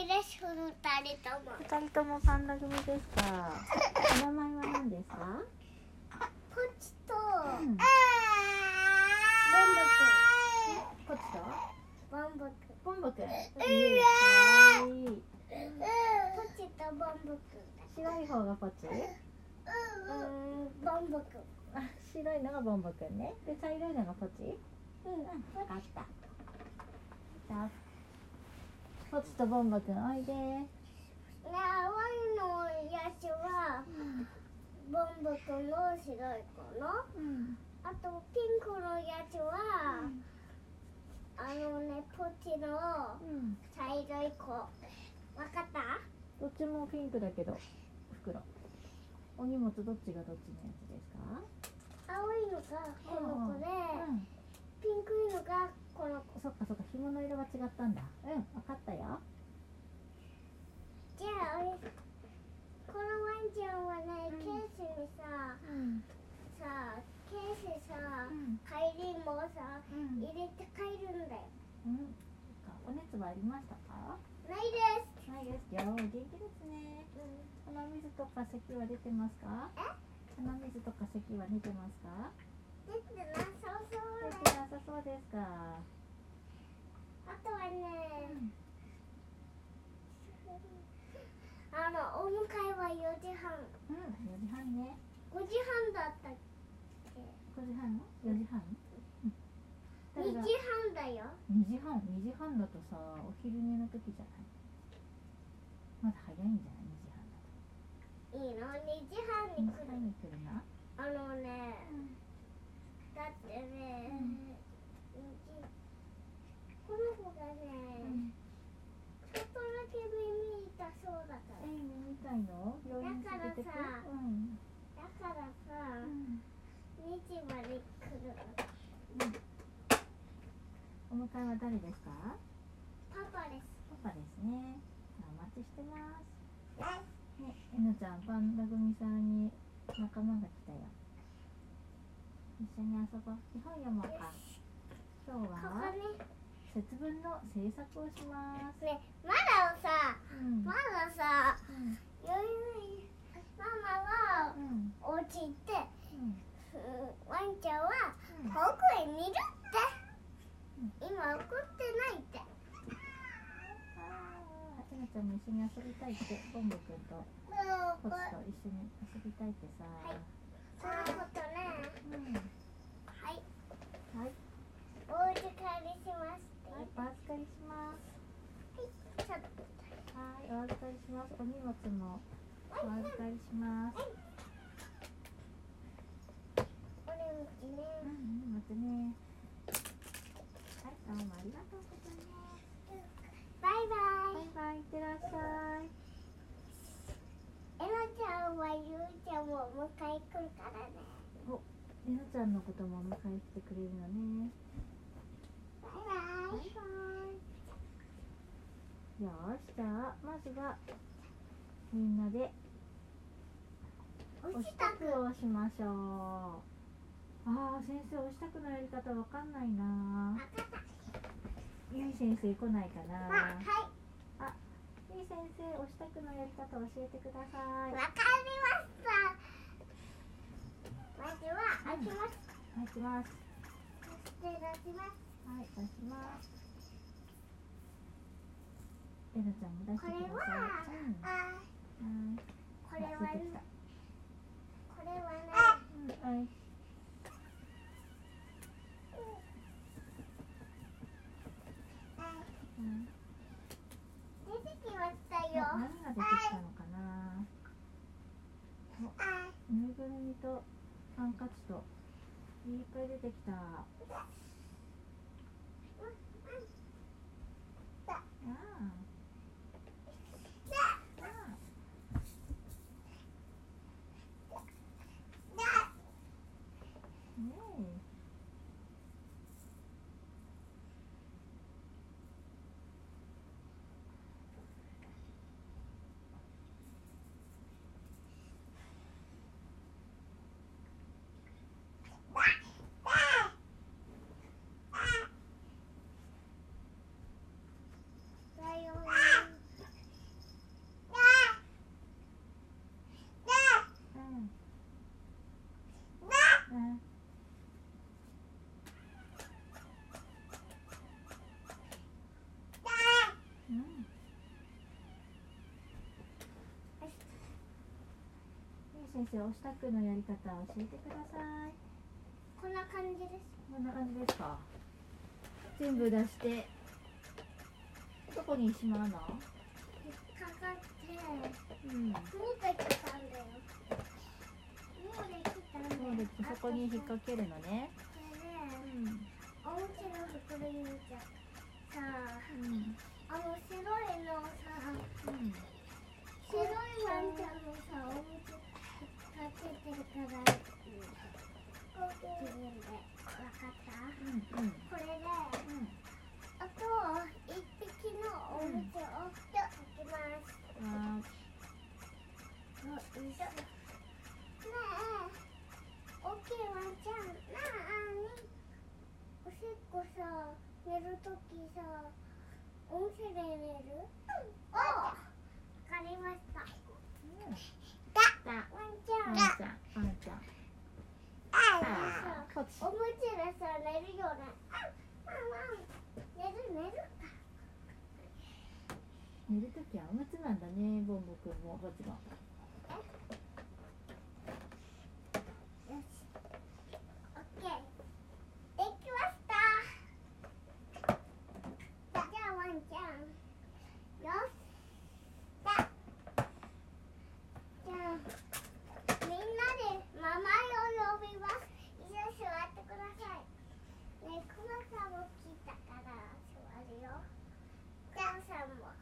組です二人とも二人ともパンダ組ですか？お名前は何ですか？ポチとうんボンボくんポチと？ボンボくんボンボくん。うわかわいい。ポチとボンボくん白い方がポチ。うんボンボくんあ、白いのがボンボくんね。で、茶色いのがポチ。うんわかった。ポチとボンボくん、おいで。ねワンのやつはボンボくんの白い子の？うん。あとピンクのやつはあのねポチのうん。茶色い子わかった？どっちもピンクだけど。袋。お荷物どっちがどっちのやつですか？青いのがこの子でうん。ピンクいのがこの子そっかそっか、紐の色が違ったんだ。うん、わかったよ。じゃあ俺このワンちゃんはねケースにさうん。さケースさうん。帰りもさうん。入れて帰るんだようん。お熱はありましたか？ないですないですよ。元気ですね。鼻水とか咳は出てますか？鼻水とか咳は出てますか？出てなさそう出だてなさそうですか？あとはねうんあのお迎えは4時半うん、四時半ね。5時半だったっけ？五時半の？四時半？うん。2誰が時半だよ二時半、二時半だとさ、お昼寝の時じゃない？まだ早いんじゃない、二時半だと。いいの？2時半二時に来る半に来るな。あのねだってね、うん日この子がね、うん。ちょっとだけ耳痛そうだからえ、みたいの？病院連れてく？だからさうん。だからさ、うん。2時まで来るお迎えは誰ですか？パパですパパですね。お待ちしてます。ね、えのちゃん、パンダ組さんに仲間が来たよ。一緒に遊ぼう。絵本読もうか。今日ここはね節分の制作をします。ねまださうん。まださうん。ママがうん。お家行ってうん。うんワンちゃんはうん保育園にいるって今怒ってないってああ、えのちゃんも一緒に遊びたいって、ボンボくんとそうこポチと一緒に遊びたいってさ。はいのことねうん。はいはい。お預かりしますはい、お預かりします。ちょっとはい、お預かりします。お荷物もお預かりします。オレンジねうん、またね。はい、どうもありがとうございます。バイバイバイバイ、いってらっしゃい。えなちゃんはゆうちゃんも迎え来るからねえのちゃんのこともお迎えしてくれるのね。バイバイ。よーし、じゃあ、まずは。みんなで。おお支度をしましょう。ああ、先生、お支度のやり方わかんないな。ゆい先生来ないかな。まあはいゆい先生、お支度のやり方教えてください。わかりましたまずは開けますはい、します。そして出しますはい、出します。えのちゃんも出してください。これはあうん。はい。これはこれはねうん、はい。うん。何が出てきたのかな？ぬいぐるみとハンカチといっぱい出てきた。はい先生、お支度のやり方を教えてください。こんな感じです。こんな感じですか？全部出して。どこにしまうの？かかって。うん。もうできたんだよ。もうできたんだよ。もうできそこに引っ掛けるのね。でね。うん。お家ちゃの袋入れちゃう。さあ。うん。あの白いのさうん。白いワンちゃん。のさおむつかけてるから自分でわかったうん。うん。これでうん。あと一匹のおむつを置きますわよいしょねえ大きいワンちゃん。なあにおしっこさ寝るときさおむつで寝るおわかりました。ーだ。ワンちゃん。ワンちゃん。ワンちゃんあおむつでさ寝るよね。寝る寝る寝るときはおむつなんだねボンボくんも。もちろんよしオッケーできましたじゃあワンちゃんよしだじゃあみんなで名前を呼びます一緒に座ってくださいねクマさんも来たから座るよジャンさんも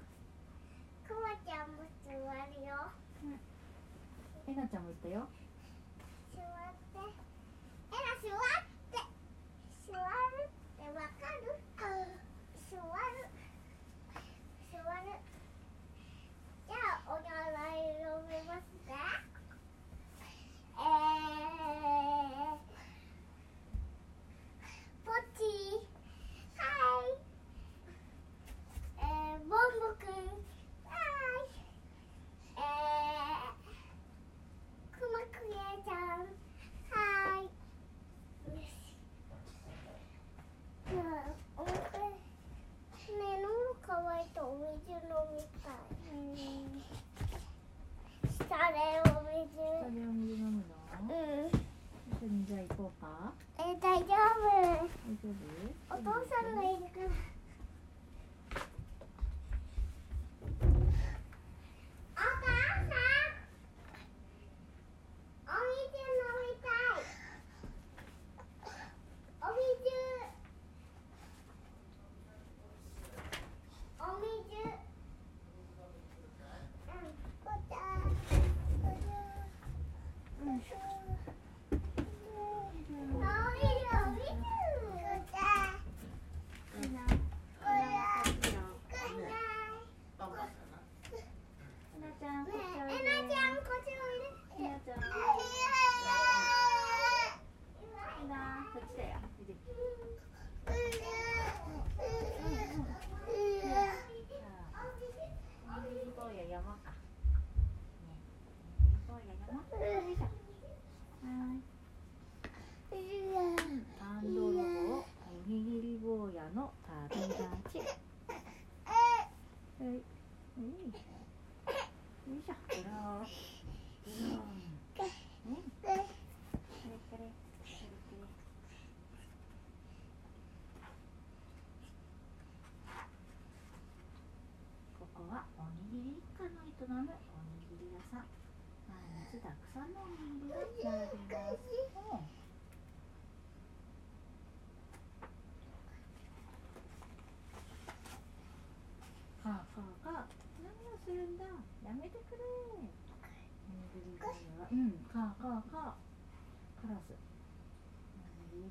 クマちゃんも座るよえなちゃんも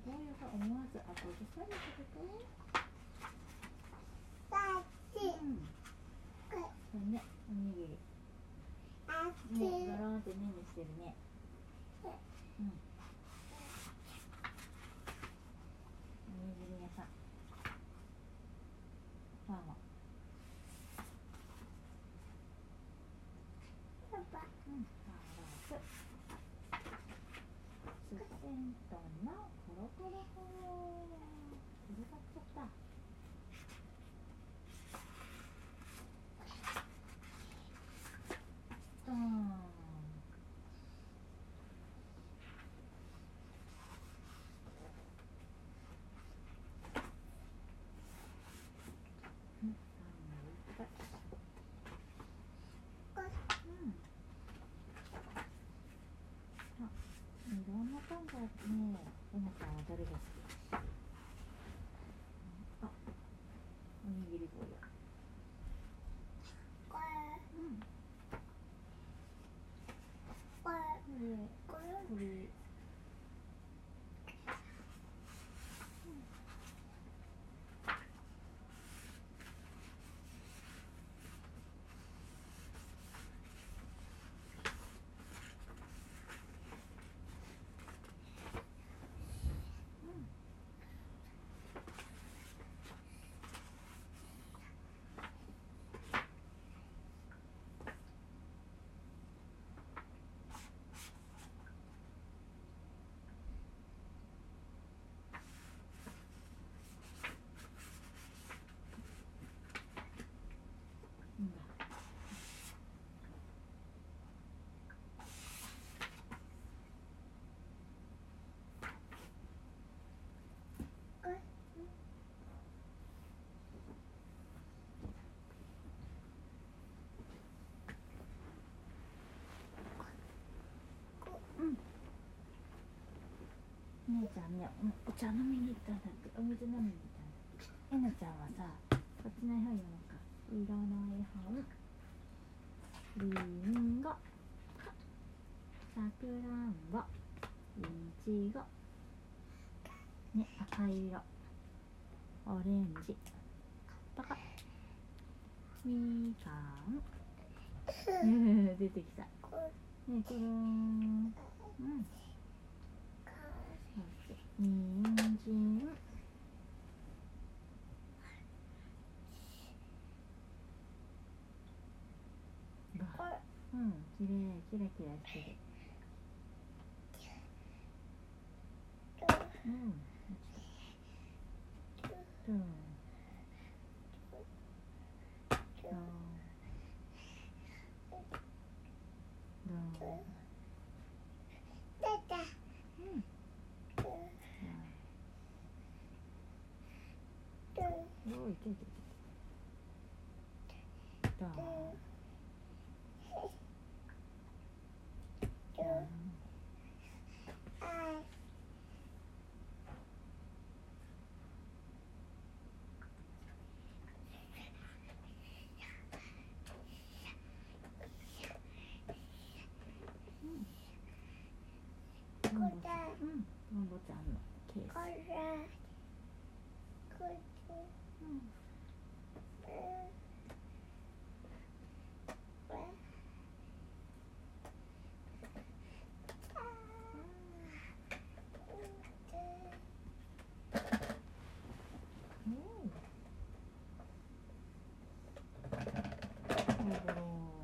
おにぎり坊やが思わず後ずさりするとうん。これねおにぎりねゴロンってねにしてるねうん。おにぎり屋さん。パンはうん。カラススセントのコロコロコロ広がっちゃったドーンさねえなちゃんはどれが好きあおにぎり棒やこれうんこれこれこれこれうんだこれ姉ちゃんねおお茶飲みに行ったんだってお水飲みに行ったんだってえなちゃんはさこっちの絵本読もうか色の絵本りんごさくらんぼいちごね赤色オレンジパカみかん出てきたねこれうんにん人参うんきれいキラキラしてるうんうんどんどん出たうんおいけいけいけどん。どん。あボンボちゃん。うん。ボちゃん。のケースこれこれうんうんボロン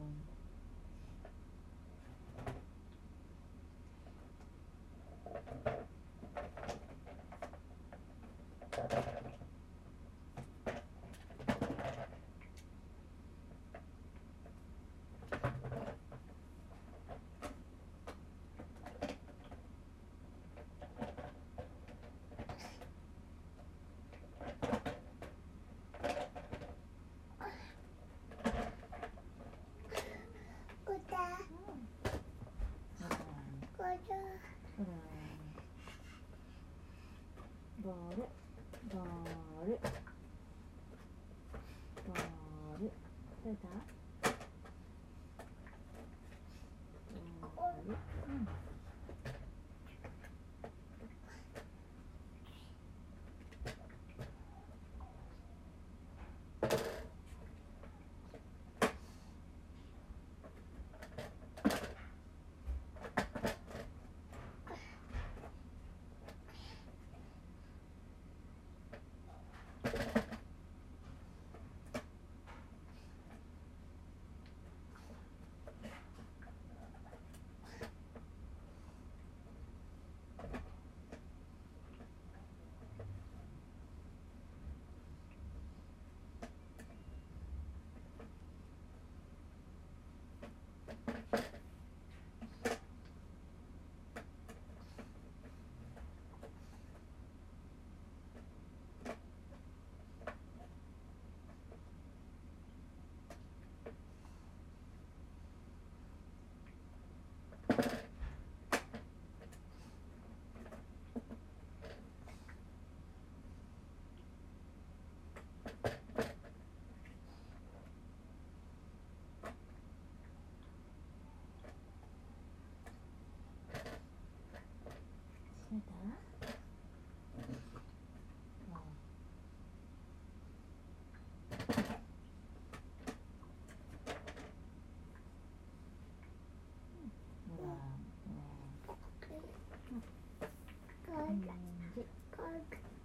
ボールボールボールどうだ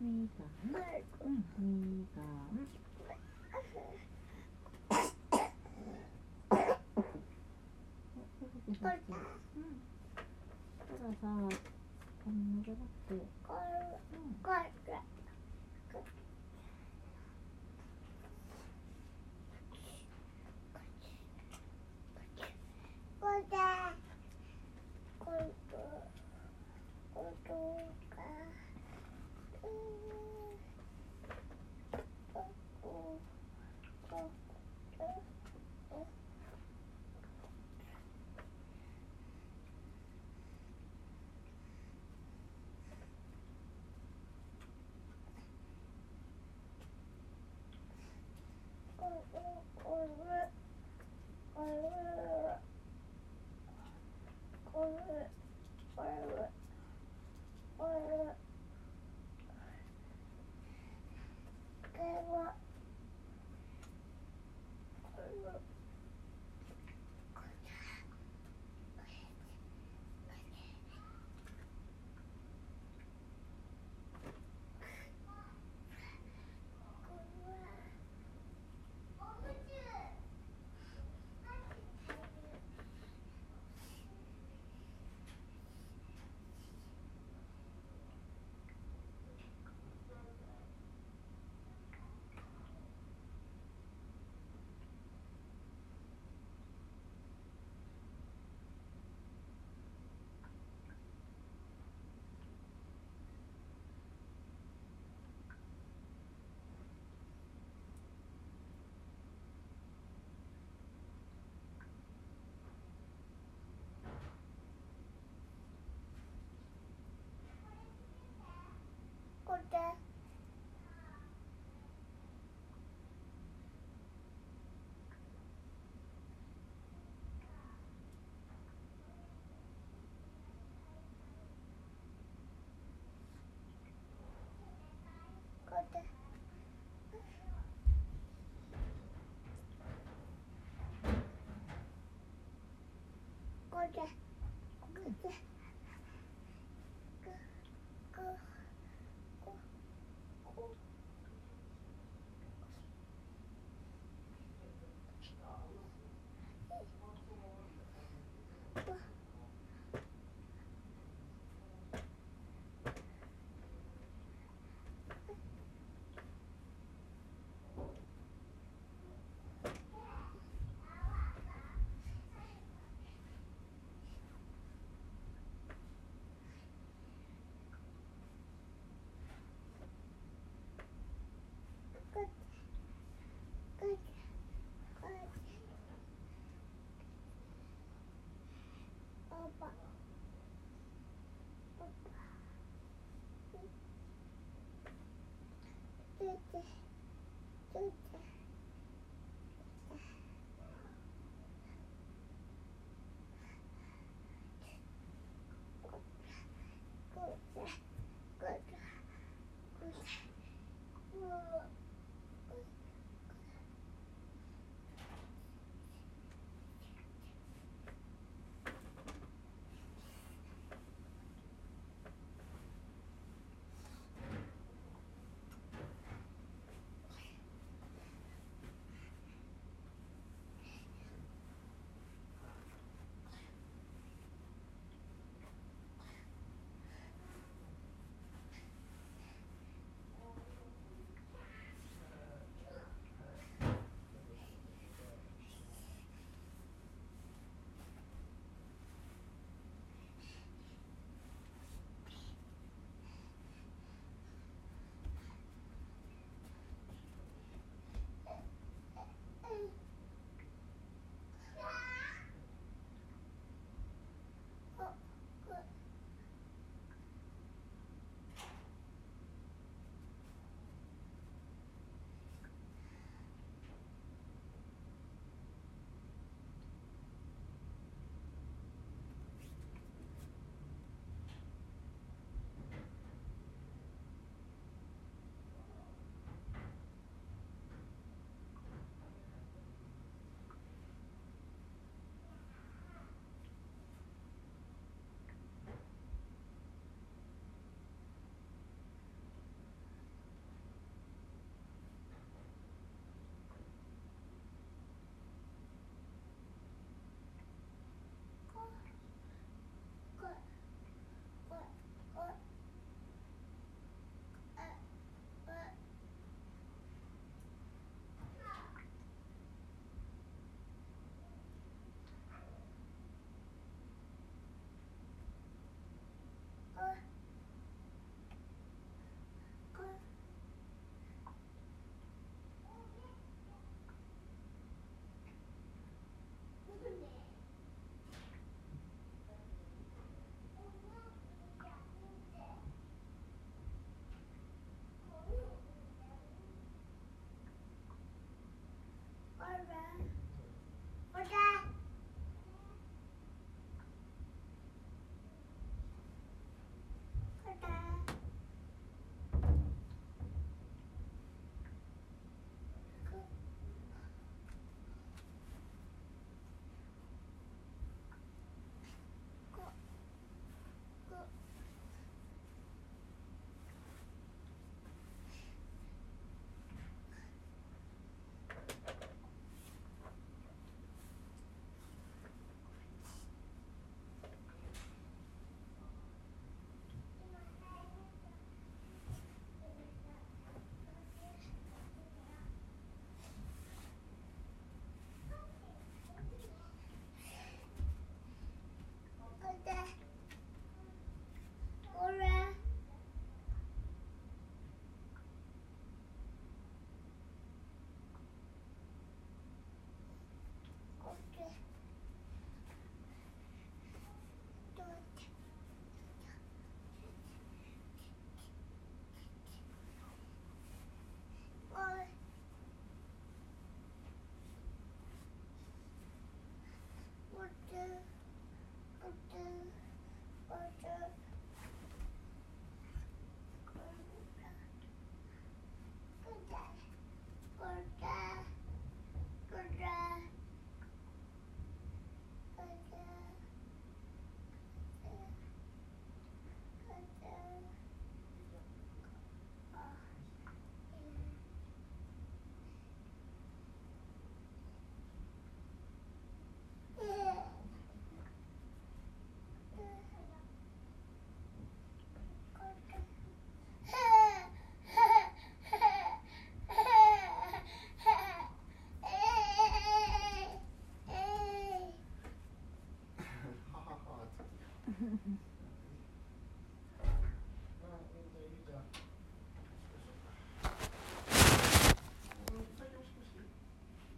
うん。みかん。おペコペコしてるうん。たださこれこれ Papa.